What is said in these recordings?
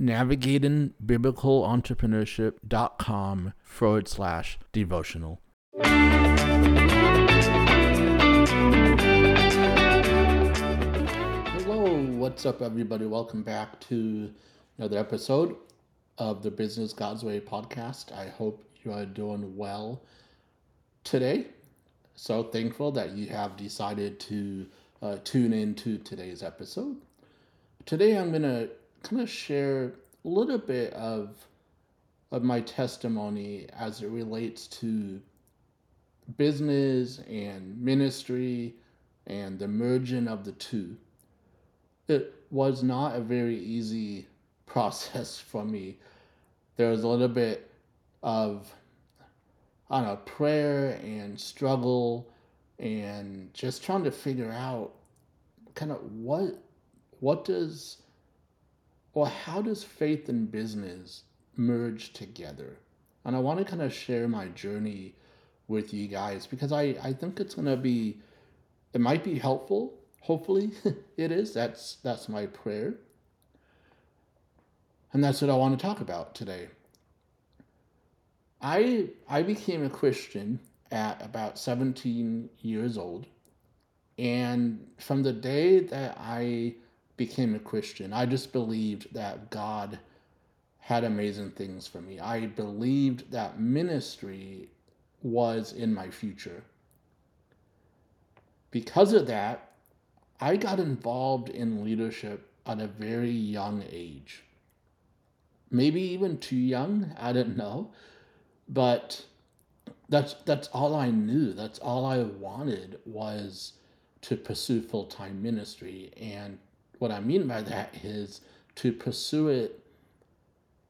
navigatingbiblicalentrepreneurship.com forward slash devotional. Hello, what's up, everybody? Welcome back to another episode of the Business God's Way podcast. I hope you are doing well today. So thankful that you have decided to uh, tune in to today's episode. Today, I'm going to kind of share a little bit of of my testimony as it relates to business and ministry and the merging of the two. It was not a very easy process for me. There was a little bit of don't know, prayer and struggle and just trying to figure out kind of what what does well, how does faith and business merge together? And I want to kind of share my journey with you guys because I, I think it's going to be, it might be helpful. Hopefully it is. That's, that's my prayer. And that's what I want to talk about today. I, I became a Christian at about 17 years old. And from the day that I became a Christian. I just believed that God had amazing things for me. I believed that ministry was in my future. Because of that, I got involved in leadership at a very young age. Maybe even too young, I don't know. But that's that's all I knew. That's all I wanted was to pursue full-time ministry and what I mean by that is to pursue it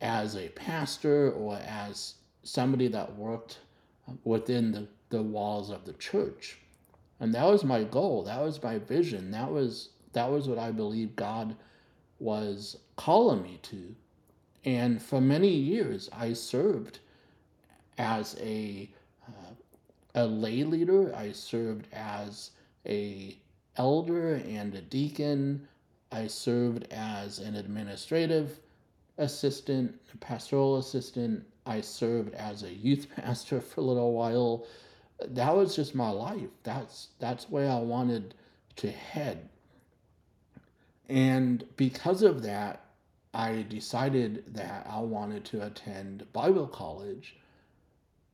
as a pastor or as somebody that worked within the, the walls of the church. And that was my goal. That was my vision. That was that was what I believe God was calling me to. And for many years I served as a uh, a lay leader. I served as a elder and a deacon. I served as an administrative assistant, pastoral assistant. I served as a youth pastor for a little while. That was just my life. That's that's where I wanted to head. And because of that, I decided that I wanted to attend Bible college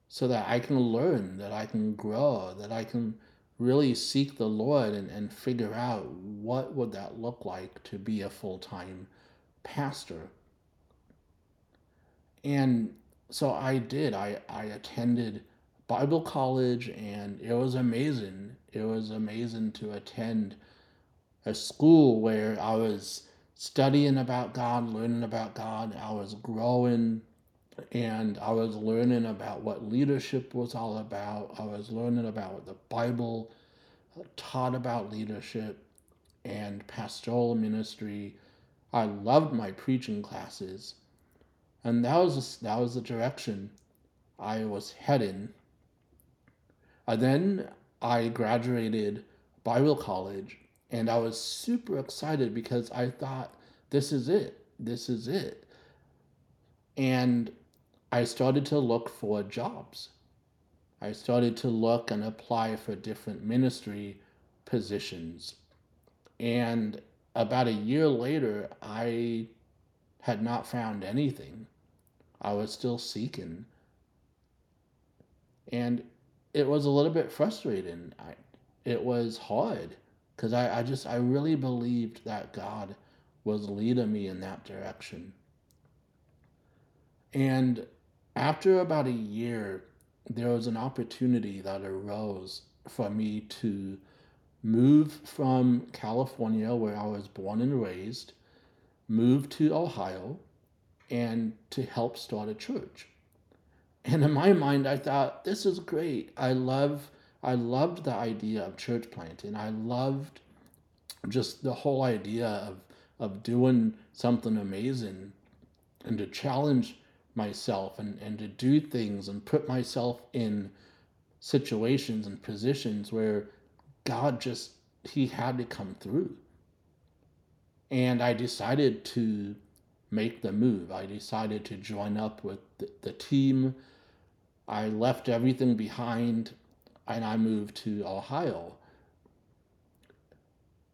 so that I can learn, that I can grow, that I can really seek the Lord and, and figure out what would that look like to be a full-time pastor. And so I did. I, I attended Bible college and it was amazing. It was amazing to attend a school where I was studying about God, learning about God. I was growing and I was learning about what leadership was all about. I was learning about what the Bible taught about leadership and pastoral ministry. I loved my preaching classes, and that was that was the direction I was heading. And then I graduated Bible college, and I was super excited because I thought this is it. This is it. And I started to look for jobs. I started to look and apply for different ministry positions. And about a year later, I had not found anything. I was still seeking. And it was a little bit frustrating. I, it was hard because I, I just, I really believed that God was leading me in that direction. And after about a year, there was an opportunity that arose for me to move from California, where I was born and raised, move to Ohio, and to help start a church. And in my mind, I thought, this is great. I love, I loved the idea of church planting. I loved just the whole idea of, of doing something amazing and to challenge myself and, and to do things and put myself in situations and positions where God just, He had to come through. And I decided to make the move. I decided to join up with the, the team. I left everything behind and I moved to Ohio.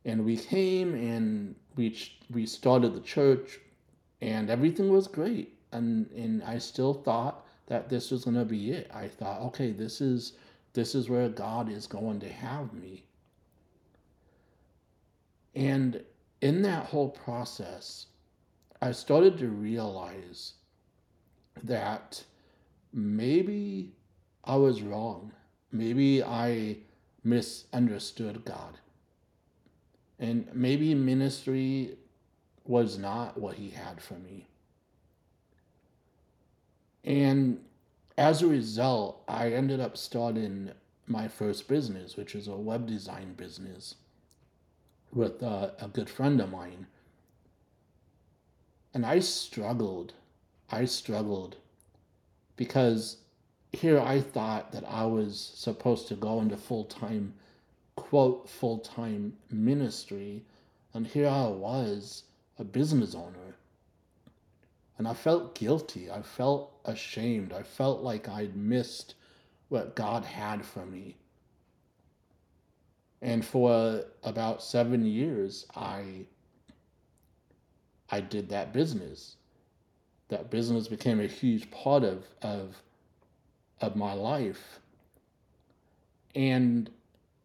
And we came and we, we started the church and everything was great. And, and I still thought that this was going to be it. I thought, okay, this is, this is where God is going to have me. And in that whole process, I started to realize that maybe I was wrong. Maybe I misunderstood God. And maybe ministry was not what He had for me. And as a result, I ended up starting my first business, which is a web design business with a, a good friend of mine. And I struggled. I struggled because here I thought that I was supposed to go into full time, quote, full time ministry. And here I was, a business owner. And I felt guilty. I felt ashamed. I felt like I'd missed what God had for me. And for about seven years, I I did that business. That business became a huge part of of of my life. And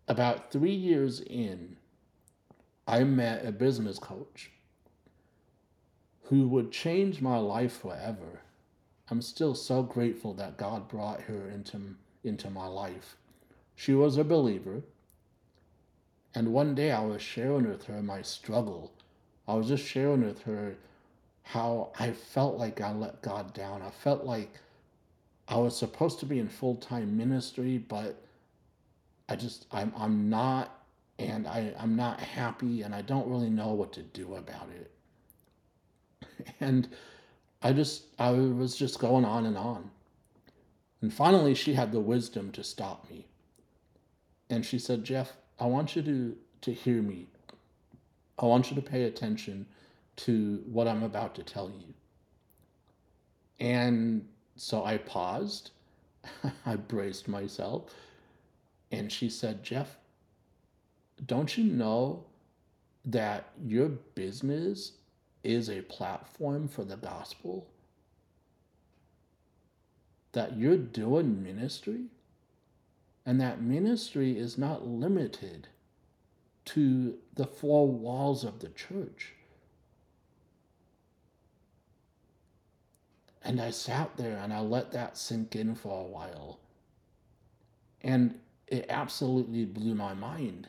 about three years in, I met a business coach who would change my life forever. I'm still so grateful that God brought her into, into my life. She was a believer. And one day I was sharing with her my struggle. I was just sharing with her how I felt like I let God down. I felt like I was supposed to be in full time ministry, but I just, I'm, I'm not, and I, I'm not happy, and I don't really know what to do about it. And I just, I was just going on and on. And finally, she had the wisdom to stop me. And she said, Jeff, I want you to, to hear me. I want you to pay attention to what I'm about to tell you. And so I paused, I braced myself, and she said, Jeff, don't you know that your business is a platform for the gospel? That you're doing ministry? And that ministry is not limited to the four walls of the church. And I sat there and I let that sink in for a while. And it absolutely blew my mind.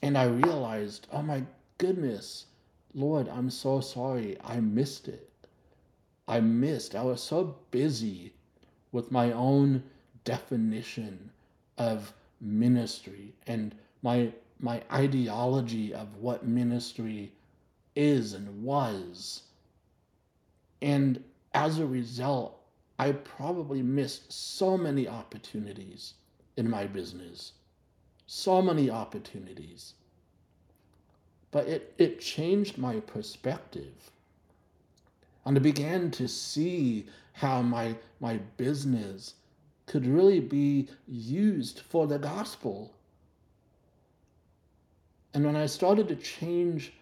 And I realized, oh my goodness, Lord, I'm so sorry. I missed it. I missed. I was so busy with my own definition of ministry and my my ideology of what ministry is and was. And as a result, I probably missed so many opportunities in my business. So many opportunities but it, it changed my perspective. And I began to see how my, my business could really be used for the gospel. And when I started to change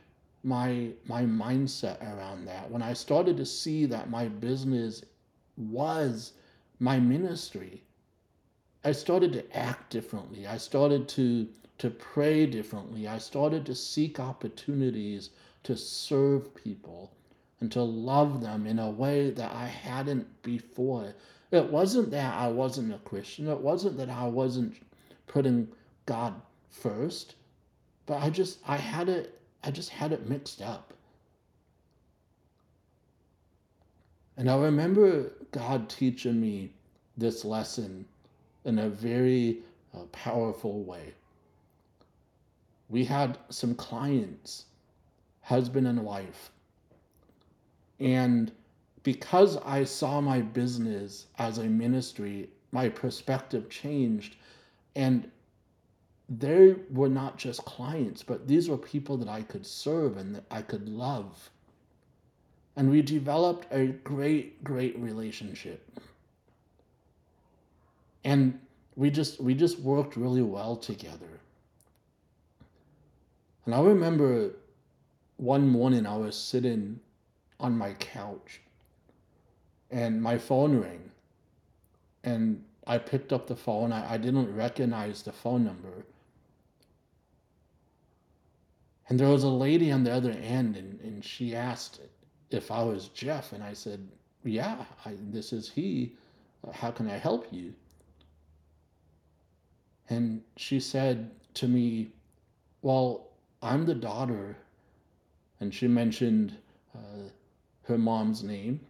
my, my mindset around that, when I started to see that my business was my ministry, I started to act differently. I started to to pray differently. I started to seek opportunities to serve people and to love them in a way that I hadn't before. It wasn't that I wasn't a Christian, it wasn't that I wasn't putting God first, but I just I had it I just had it mixed up. And I remember God teaching me this lesson in a very uh, powerful way. We had some clients, husband and wife, and because I saw my business as a ministry, my perspective changed. And they were not just clients, but these were people that I could serve and that I could love. And we developed a great, great relationship. And we just we just worked really well together. And I remember one morning I was sitting on my couch and my phone rang and I picked up the phone. I, I didn't recognize the phone number. And there was a lady on the other end, and, and she asked if I was Jeff. And I said, Yeah, I, this is he. How can I help you? And she said to me, Well, I'm the daughter. And she mentioned uh, her mom's name.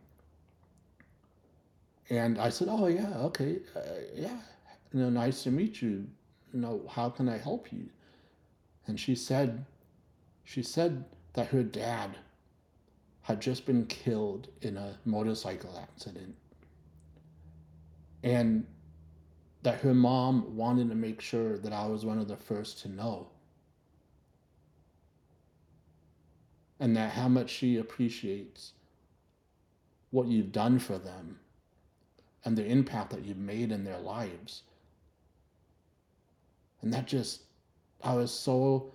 And I said, "Oh yeah, okay, uh, yeah, you know, nice to meet you. You know, how can I help you?" And she said, she said that her dad had just been killed in a motorcycle accident, and that her mom wanted to make sure that I was one of the first to know. And that how much she appreciates what you've done for them and the impact that you've made in their lives. And that just, I was so,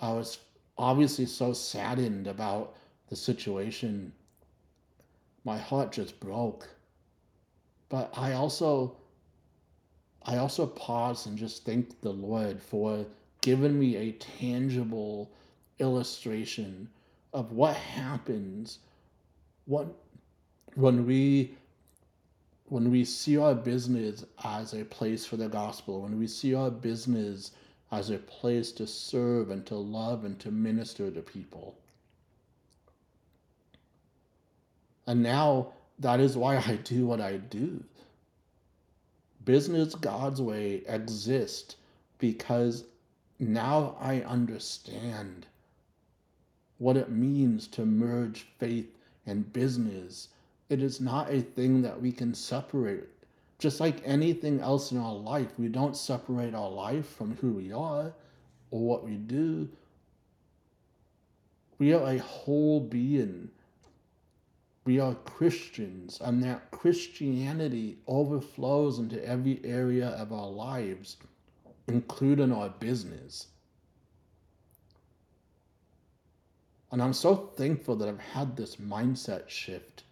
I was obviously so saddened about the situation. My heart just broke. But I also, I also pause and just thank the Lord for giving me a tangible illustration of what happens what, when we when we see our business as a place for the gospel, when we see our business as a place to serve and to love and to minister to people. And now that is why I do what I do. Business God's way exists because now I understand what it means to merge faith and business it is not a thing that we can separate. Just like anything else in our life, we don't separate our life from who we are or what we do. We are a whole being. We are Christians, and that Christianity overflows into every area of our lives, including our business. And I'm so thankful that I've had this mindset shift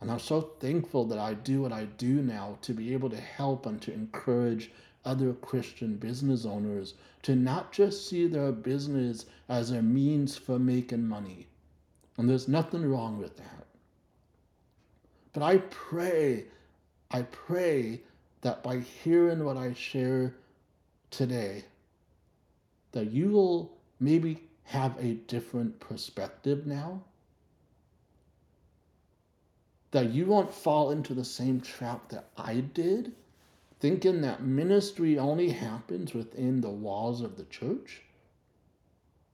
and I'm so thankful that I do what I do now to be able to help and to encourage other Christian business owners to not just see their business as a means for making money. And there's nothing wrong with that. But I pray, I pray that by hearing what I share today, that you will maybe have a different perspective now? That you won't fall into the same trap that I did, thinking that ministry only happens within the walls of the church,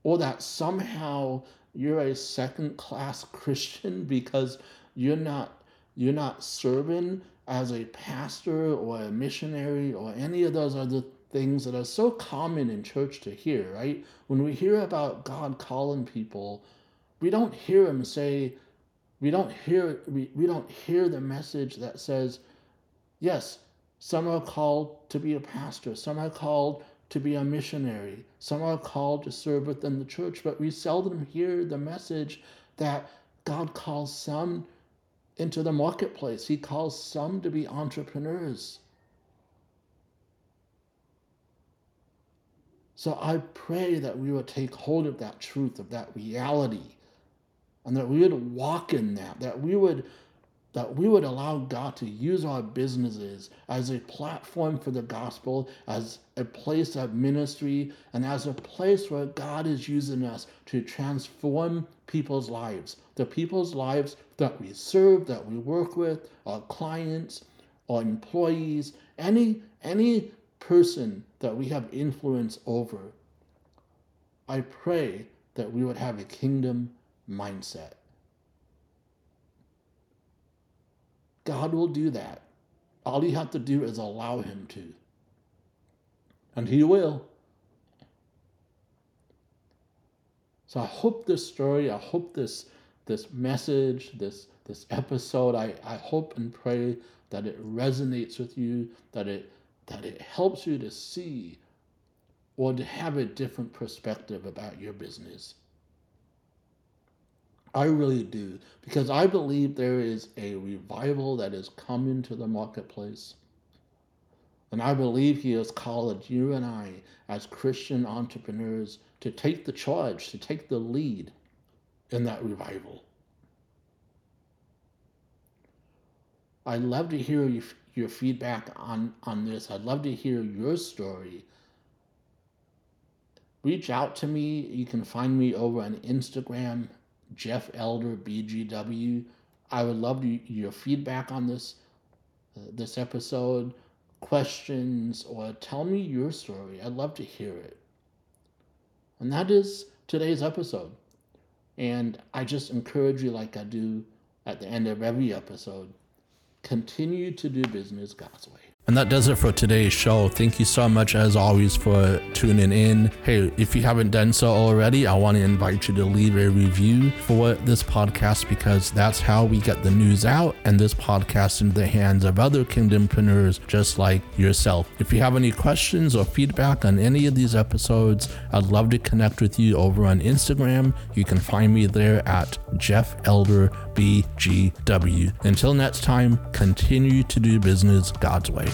or that somehow you're a second class Christian because you're not you're not serving as a pastor or a missionary or any of those other things that are so common in church to hear, right? When we hear about God calling people, we don't hear him say, we don't hear we, we don't hear the message that says, yes, some are called to be a pastor, some are called to be a missionary, some are called to serve within the church, but we seldom hear the message that God calls some into the marketplace. He calls some to be entrepreneurs. So I pray that we would take hold of that truth, of that reality, and that we would walk in that, that we would that we would allow God to use our businesses as a platform for the gospel, as a place of ministry, and as a place where God is using us to transform people's lives, the people's lives that we serve, that we work with, our clients, our employees, any any person that we have influence over. I pray that we would have a kingdom mindset. God will do that. All you have to do is allow Him to. And He will. So I hope this story, I hope this this message, this this episode, I, I hope and pray that it resonates with you, that it that it helps you to see or to have a different perspective about your business. I really do, because I believe there is a revival that is coming to the marketplace. And I believe He has called you and I, as Christian entrepreneurs, to take the charge, to take the lead in that revival. I'd love to hear your, your feedback on, on this. I'd love to hear your story. Reach out to me. You can find me over on Instagram Jeff Elder BGW. I would love to, your feedback on this uh, this episode, questions, or tell me your story. I'd love to hear it. And that is today's episode. And I just encourage you, like I do at the end of every episode, continue to do business God's way. And that does it for today's show. Thank you so much, as always, for tuning in. Hey, if you haven't done so already, I want to invite you to leave a review for this podcast because that's how we get the news out and this podcast into the hands of other kingdompreneurs just like yourself. If you have any questions or feedback on any of these episodes, I'd love to connect with you over on Instagram. You can find me there at Jeff Elder BGW. Until next time, continue to do business God's way.